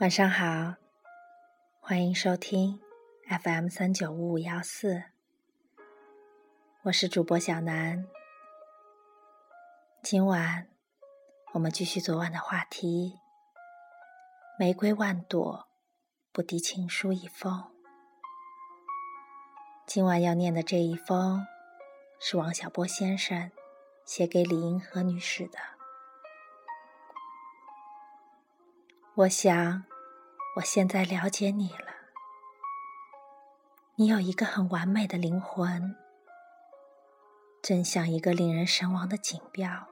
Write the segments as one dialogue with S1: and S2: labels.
S1: 晚上好，欢迎收听 FM 三九五五幺四，我是主播小南。今晚我们继续昨晚的话题：玫瑰万朵，不敌情书一封。今晚要念的这一封，是王小波先生写给李银河女士的。我想。我现在了解你了，你有一个很完美的灵魂，真像一个令人神往的锦标。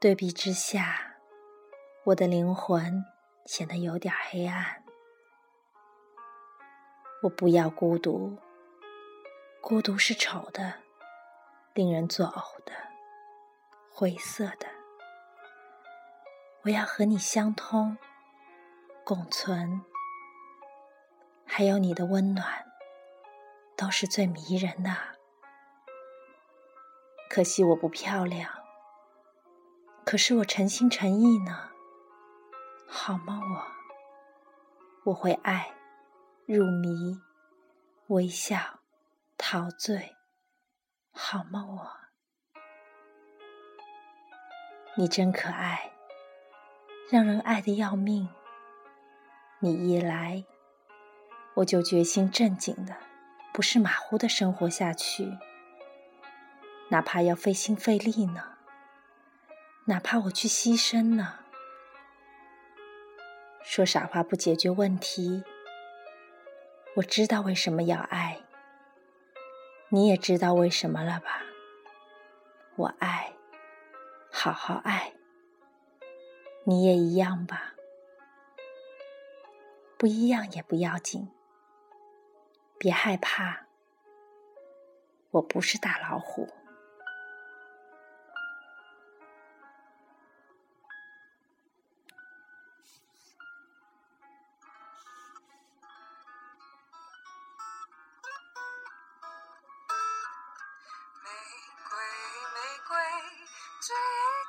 S1: 对比之下，我的灵魂显得有点黑暗。我不要孤独，孤独是丑的，令人作呕的，灰色的。我要和你相通。共存，还有你的温暖，都是最迷人的。可惜我不漂亮，可是我诚心诚意呢，好吗？我，我会爱，入迷，微笑，陶醉，好吗？我，你真可爱，让人爱的要命。你一来，我就决心正经的，不是马虎的生活下去。哪怕要费心费力呢，哪怕我去牺牲呢。说傻话不解决问题。我知道为什么要爱，你也知道为什么了吧？我爱，好好爱，你也一样吧。不一样也不要紧，别害怕，我不是大老虎。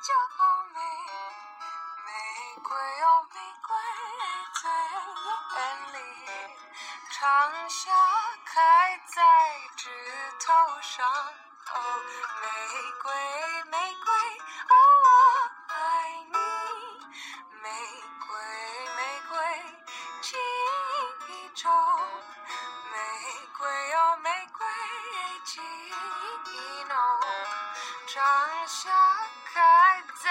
S2: 长头上，哦，玫瑰，玫瑰，哦，我爱你，玫瑰，玫瑰，记忆中，玫瑰，哦，玫瑰，记忆浓，长夏开在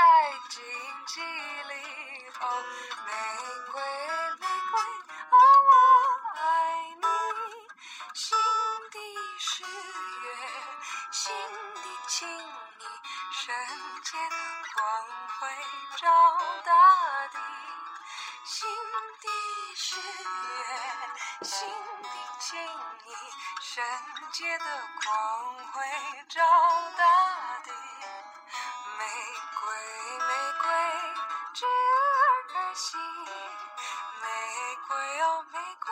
S2: 荆棘里，哦，玫瑰玫瑰。请你，圣洁的光辉照大地，新的誓言，新的情意，圣洁的光辉照大地，玫瑰玫瑰，枝儿开心，玫瑰哦玫瑰。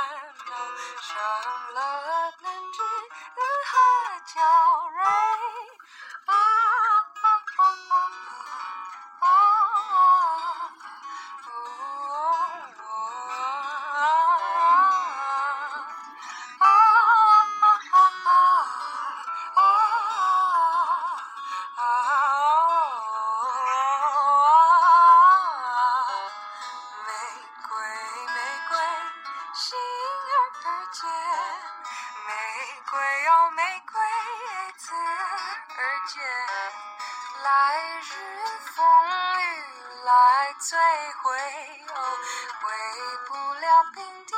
S2: 残。伤了南枝和娇蕊，啊啊啊啊啊！来日风雨来摧毁，哦，回不了平地。